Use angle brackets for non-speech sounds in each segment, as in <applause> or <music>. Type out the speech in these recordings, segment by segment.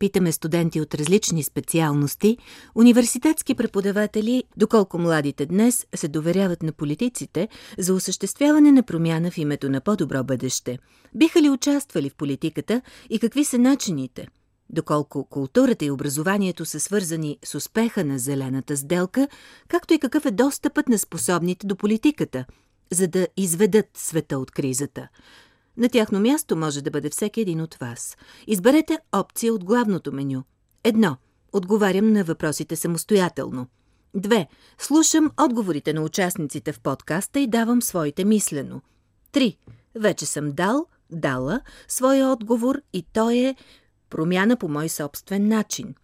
питаме студенти от различни специалности, университетски преподаватели, доколко младите днес се доверяват на политиците за осъществяване на промяна в името на по-добро бъдеще. Биха ли участвали в политиката и какви са начините? Доколко културата и образованието са свързани с успеха на зелената сделка, както и какъв е достъпът на способните до политиката, за да изведат света от кризата – на тяхно място може да бъде всеки един от вас. Изберете опция от главното меню. Едно. Отговарям на въпросите самостоятелно. Две. Слушам отговорите на участниците в подкаста и давам своите мислено. Три. Вече съм дал, дала своя отговор и той е промяна по мой собствен начин –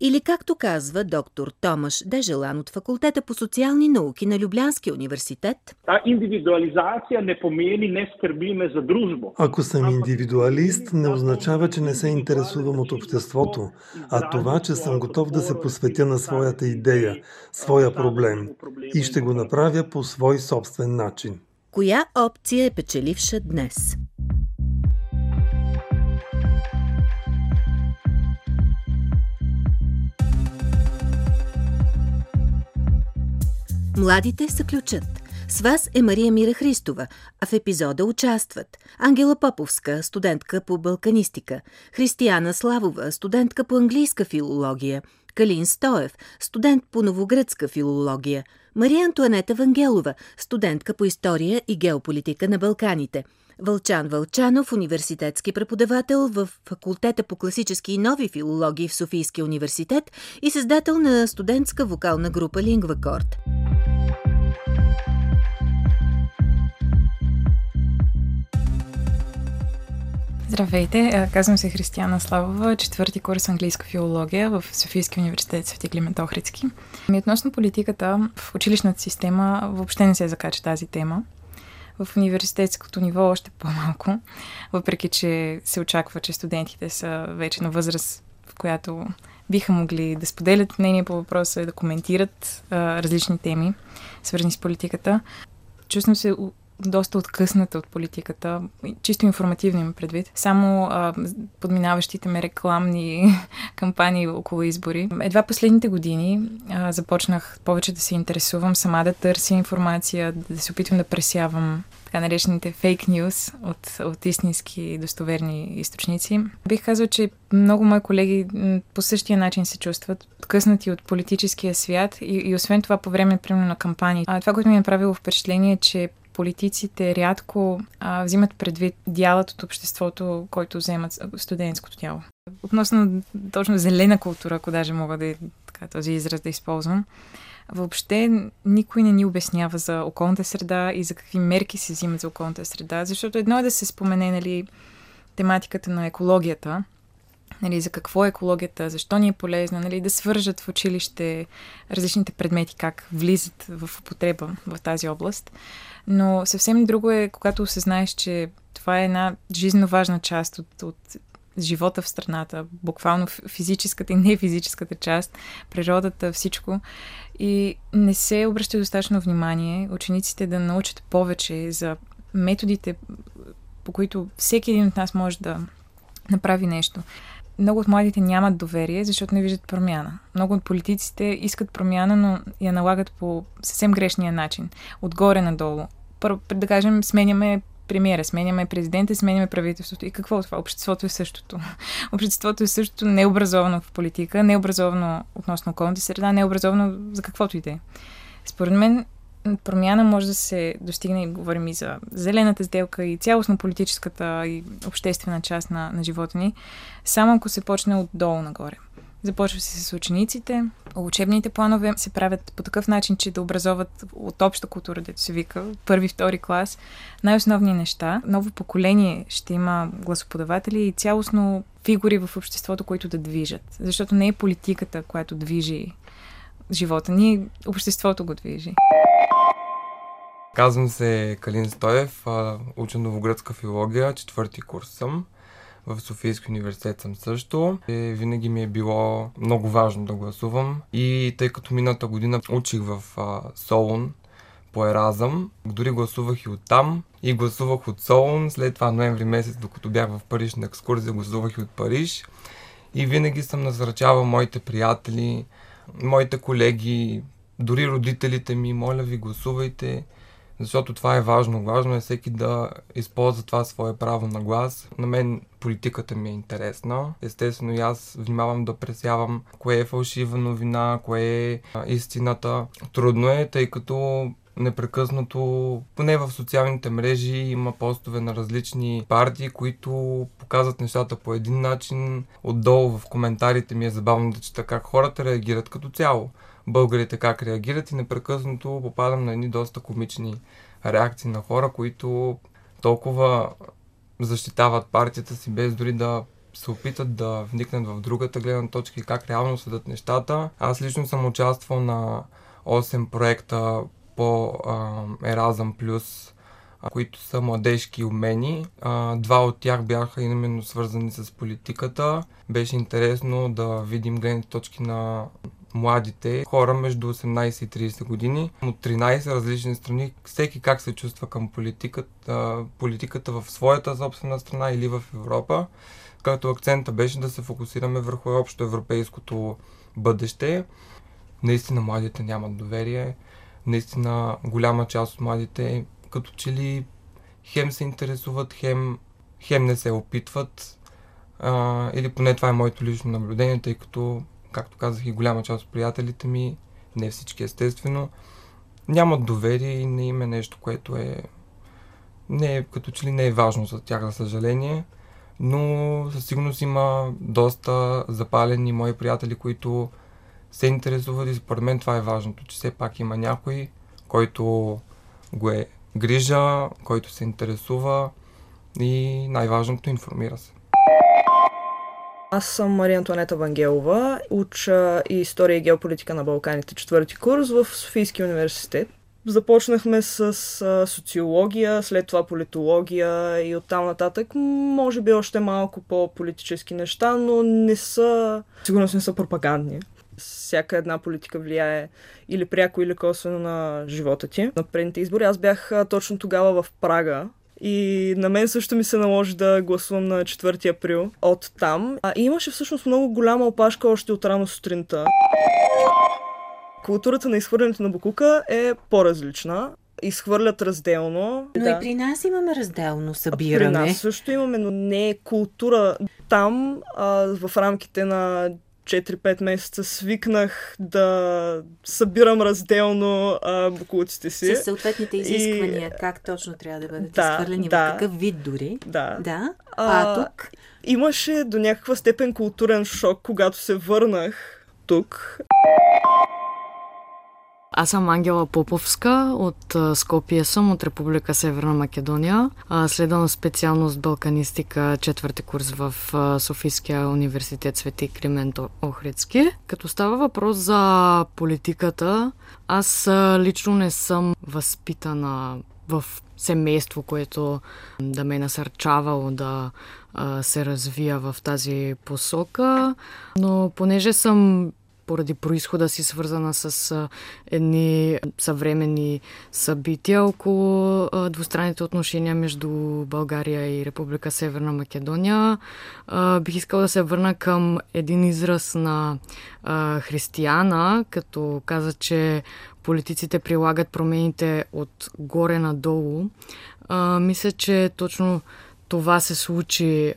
или както казва доктор Томаш Дежелан от факултета по социални науки на Люблянския университет. Та индивидуализация не помени не скърбиме за дружба. Ако съм индивидуалист, не означава, че не се интересувам от обществото, а това, че съм готов да се посветя на своята идея, своя проблем и ще го направя по свой собствен начин. Коя опция е печеливша днес? Младите са ключът. С вас е Мария Мира Христова, а в епизода участват Ангела Поповска, студентка по балканистика, Християна Славова, студентка по английска филология, Калин Стоев, студент по новогръцка филология, Мария Антуанета Вангелова, студентка по история и геополитика на Балканите – Вълчан Вълчанов, университетски преподавател в факултета по класически и нови филологии в Софийския университет и създател на студентска вокална група Лингвакорд. Здравейте, казвам се Християна Славова, четвърти курс английска филология в Софийския университет Свети Климент Охридски. Ми относно политиката в училищната система въобще не се закача тази тема. В университетското ниво още по-малко, въпреки че се очаква, че студентите са вече на възраст, в която биха могли да споделят мнение по въпроса и да коментират а, различни теми, свързани с политиката. Чувствам се доста откъсната от политиката, чисто информативно им предвид. Само а, подминаващите ме рекламни <laughs> кампании около избори. Едва последните години а, започнах повече да се интересувам, сама да търся информация, да се опитвам да пресявам така наречените фейк нюз от, от истински достоверни източници. Бих казал, че много мои колеги по същия начин се чувстват откъснати от политическия свят и, и освен това по време, примерно, на кампании. А това, което ми е направило впечатление е, че политиците рядко а, взимат предвид дялът от обществото, който вземат студентското тяло. Относно точно зелена култура, ако даже мога да така, този израз да използвам, въобще никой не ни обяснява за околната среда и за какви мерки се взимат за околната среда, защото едно е да се спомене нали, тематиката на екологията, нали, за какво е екологията, защо ни е полезна, нали, да свържат в училище различните предмети, как влизат в употреба в тази област. Но съвсем друго е, когато осъзнаеш, че това е една жизненно важна част от, от живота в страната, буквално физическата и не физическата част, природата, всичко. И не се обръща достатъчно внимание учениците да научат повече за методите, по които всеки един от нас може да направи нещо. Много от младите нямат доверие, защото не виждат промяна. Много от политиците искат промяна, но я налагат по съвсем грешния начин. Отгоре надолу. Първо, да кажем, сменяме премиера, сменяме президента, сменяме правителството. И какво е това? Обществото е същото. <laughs> Обществото е същото необразовано в политика, необразовано относно околната среда, необразовано за каквото и да е. Според мен промяна може да се достигне, говорим и за зелената сделка и цялостно политическата и обществена част на, на живота ни, само ако се почне отдолу нагоре. Започва се с учениците. Учебните планове се правят по такъв начин, че да образоват от обща култура, дето се вика, първи, втори клас, най-основни неща. Ново поколение ще има гласоподаватели и цялостно фигури в обществото, които да движат. Защото не е политиката, която движи живота ни, обществото го движи. Казвам се Калин Стоев, учен новогръцка филология, четвърти курс съм. В Софийски университет съм също. И е, винаги ми е било много важно да гласувам. И тъй като миналата година учих в Солун по Еразъм, дори гласувах и оттам. И гласувах от Солун. След това ноември месец, докато бях в Париж на екскурзия, гласувах и от Париж. И винаги съм насръчавал моите приятели, моите колеги, дори родителите ми, моля ви, гласувайте, защото това е важно. Важно е всеки да използва това свое право на глас. На мен политиката ми е интересна. Естествено и аз внимавам да пресявам кое е фалшива новина, кое е истината. Трудно е, тъй като непрекъснато, поне в социалните мрежи, има постове на различни партии, които показват нещата по един начин. Отдолу в коментарите ми е забавно да чета как хората реагират като цяло. Българите как реагират и непрекъснато попадам на едни доста комични реакции на хора, които толкова защитават партията си, без дори да се опитат да вникнат в другата гледна точка и как реално съдат нещата. Аз лично съм участвал на 8 проекта по Еразъм Плюс, които са младежки умени. Два от тях бяха именно свързани с политиката. Беше интересно да видим гледните точки на младите хора между 18 и 30 години от 13 различни страни, всеки как се чувства към политиката, политиката в своята собствена страна или в Европа, като акцента беше да се фокусираме върху общо европейското бъдеще. Наистина младите нямат доверие, наистина голяма част от младите като че ли хем се интересуват, хем, хем не се опитват. А, или поне това е моето лично наблюдение, тъй като, както казах и голяма част от приятелите ми, не всички естествено, нямат доверие и не има нещо, което е не е, като че ли не е важно за тях, за съжаление. Но със сигурност има доста запалени мои приятели, които се интересуват и според мен това е важното, че все пак има някой, който го е грижа, който се интересува и най-важното информира се. Аз съм Мария Антуанета Вангелова, уча и история и геополитика на Балканите, четвърти курс в Софийския университет. Започнахме с социология, след това политология и оттам нататък. Може би още малко по-политически неща, но не са, сигурно не са пропагандни всяка една политика влияе или пряко, или косвено на живота ти. На предните избори аз бях точно тогава в Прага, и на мен също ми се наложи да гласувам на 4 април от там. А, и имаше всъщност много голяма опашка още от рано сутринта. Културата на изхвърлянето на букука е по-различна. Изхвърлят разделно. Но да. и при нас имаме разделно събиране. При нас също имаме, но не е култура. Там, а, в рамките на 4-5 месеца свикнах да събирам разделно а, букулците си. С съответните изисквания, и... как точно трябва да бъдат да, изхвърлени, да, в какъв вид дори. Да. да. А, а тук? Имаше до някаква степен културен шок, когато се върнах тук. Аз съм Ангела Поповска, от Скопия съм, от Република Северна Македония. Следвам специалност Балканистика, четвърти курс в Софийския университет Свети Климент Охридски. Като става въпрос за политиката, аз лично не съм възпитана в семейство, което да ме е насърчавало да се развия в тази посока. Но понеже съм поради происхода си свързана с едни съвременни събития около двустранните отношения между България и Република Северна Македония. Бих искала да се върна към един израз на християна, като каза, че политиците прилагат промените от горе надолу. Мисля, че точно това се случи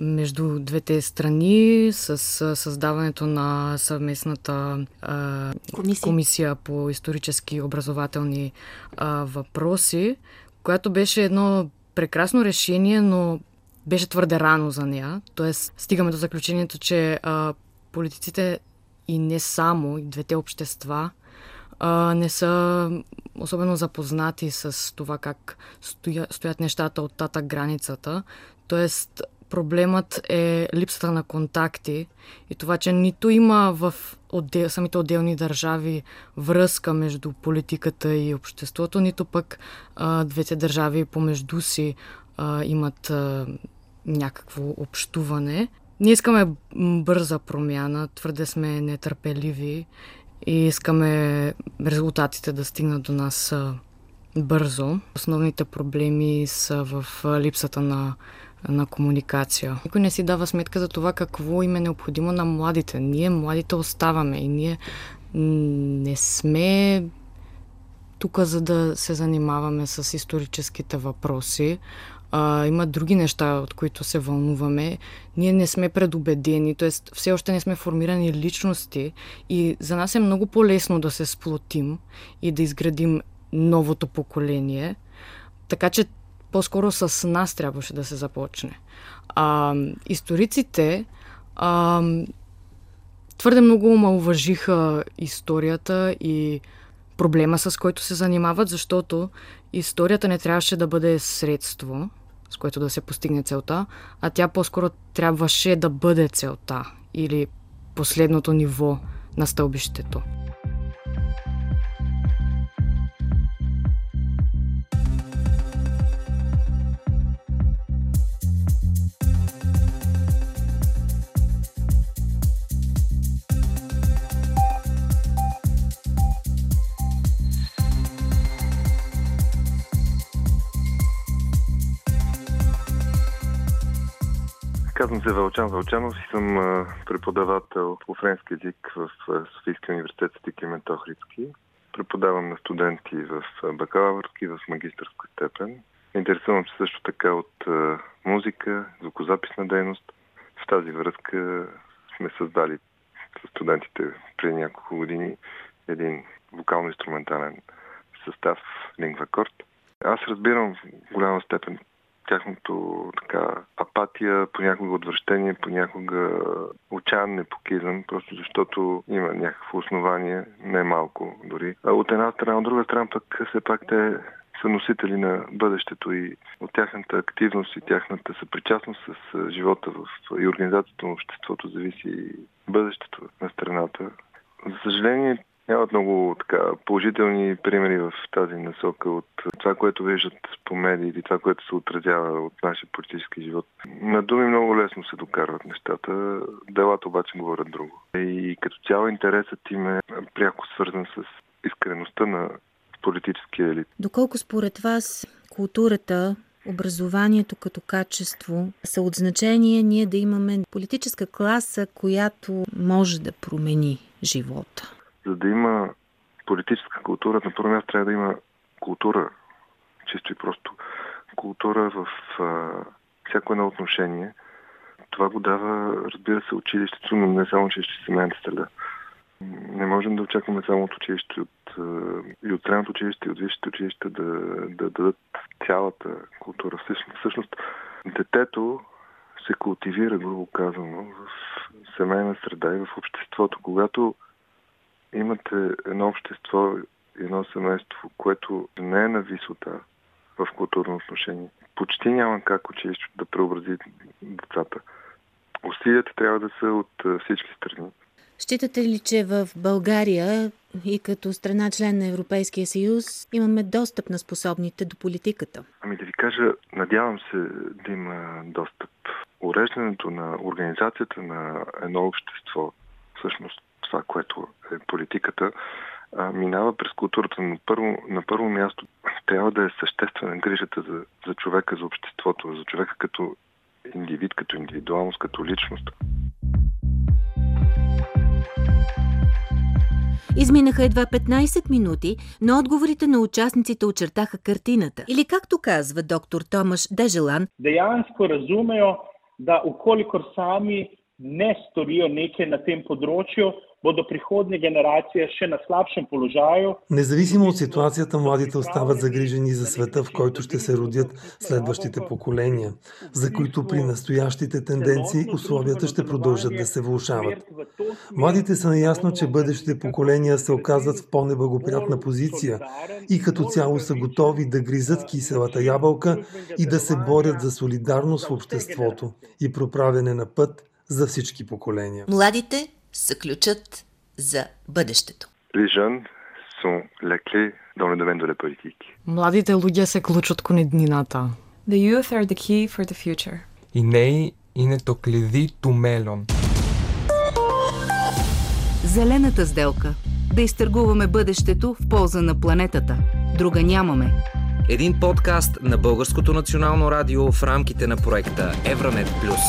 между двете страни с създаването на съвместната а, комисия. комисия по исторически и образователни а, въпроси, която беше едно прекрасно решение, но беше твърде рано за нея. Тоест, стигаме до заключението, че а, политиците и не само, и двете общества а, не са особено запознати с това как стоя, стоят нещата от тата границата. Тоест, проблемът е липсата на контакти и това, че нито има в отдел, самите отделни държави връзка между политиката и обществото, нито пък а, двете държави помежду си а, имат а, някакво общуване. Ние искаме бърза промяна, твърде сме нетърпеливи и искаме резултатите да стигнат до нас бързо. Основните проблеми са в липсата на, на комуникация. Никой не си дава сметка за това какво им е необходимо на младите. Ние, младите, оставаме и ние не сме тук, за да се занимаваме с историческите въпроси, а, има други неща, от които се вълнуваме. Ние не сме предубедени, т.е. все още не сме формирани личности и за нас е много по-лесно да се сплотим и да изградим новото поколение. Така че по-скоро с нас трябваше да се започне. А, историците а, твърде много омалуважиха историята и проблема, с който се занимават, защото историята не трябваше да бъде средство, с което да се постигне целта, а тя по-скоро трябваше да бъде целта или последното ниво на стълбището. Казвам се Вълчан Вълчанов и съм преподавател по френски язик в Софийския университет Свети Климент Охридски. Преподавам на студенти в бакалавърски, в магистърска степен. Интересувам се също така от музика, звукозаписна дейност. В тази връзка сме създали с студентите преди няколко години един вокално-инструментален състав Lingua Chord. Аз разбирам в голяма степен тяхното така апатия, понякога отвращение, понякога отчаян непокизъм, просто защото има някакво основание, не малко дори. А от една страна, от друга страна пък все пак те са носители на бъдещето и от тяхната активност и тяхната съпричастност с живота в, и организацията на обществото зависи и бъдещето на страната. За съжаление, Нямат много така, положителни примери в тази насока от това, което виждат по медиите това, което се отразява от нашия политически живот. На думи много лесно се докарват нещата, делата обаче говорят друго. И като цяло интересът им е пряко свързан с искреността на политическия елит. Доколко според вас културата образованието като качество са от значение ние да имаме политическа класа, която може да промени живота? За да има политическа култура, на първо място трябва да има култура, чисто и просто култура в а, всяко едно отношение. Това го дава, разбира се, училището, но не само училище, семейната среда. Не можем да очакваме само от училище от, и от средното училище и от висшите училища да, да дадат цялата култура. Всъщност, всъщност детето се култивира, грубо казано, в семейна среда и в обществото. Когато имате едно общество, едно семейство, което не е на висота в културно отношение. Почти няма как училището да преобрази децата. Усилията трябва да са от всички страни. Считате ли, че в България и като страна член на Европейския съюз имаме достъп на способните до политиката? Ами да ви кажа, надявам се да има достъп. Уреждането на организацията на едно общество, всъщност това, което е политиката, а, минава през културата. На първо, на първо място трябва да е съществена грижата за, за човека, за обществото, за човека като индивид, като индивидуалност, като личност. Изминаха едва 15 минути, но отговорите на участниците очертаха картината. Или както казва доктор Томаш Дежелан, Dejansko razumejo, da ukolikor sami ne storijo nekaj na tem področju, bodo prihodnje generacije še na slabšem položaju. Независимо от ситуацията, младите остават загрижени за света, в който ще се родят следващите поколения, за които при настоящите тенденции условията ще продължат да се влушават. Младите са наясно, че бъдещите поколения се оказват в по-неблагоприятна позиция и като цяло са готови да гризат киселата ябълка и да се борят за солидарност в обществото и проправяне на път за всички поколения. Младите са ключът за бъдещето. Les jeunes sont la clé dans le domaine de la politique. Младите луѓе се клучот кон еднината. The youth are the key for the future. Οι νέοι είναι το κλειδί του μέλλον. Зелената сделка. Да изтъргуваме бъдещето в полза на планетата. Друга нямаме. Един подкаст на Българското национално радио в рамките на проекта Евранет Плюс.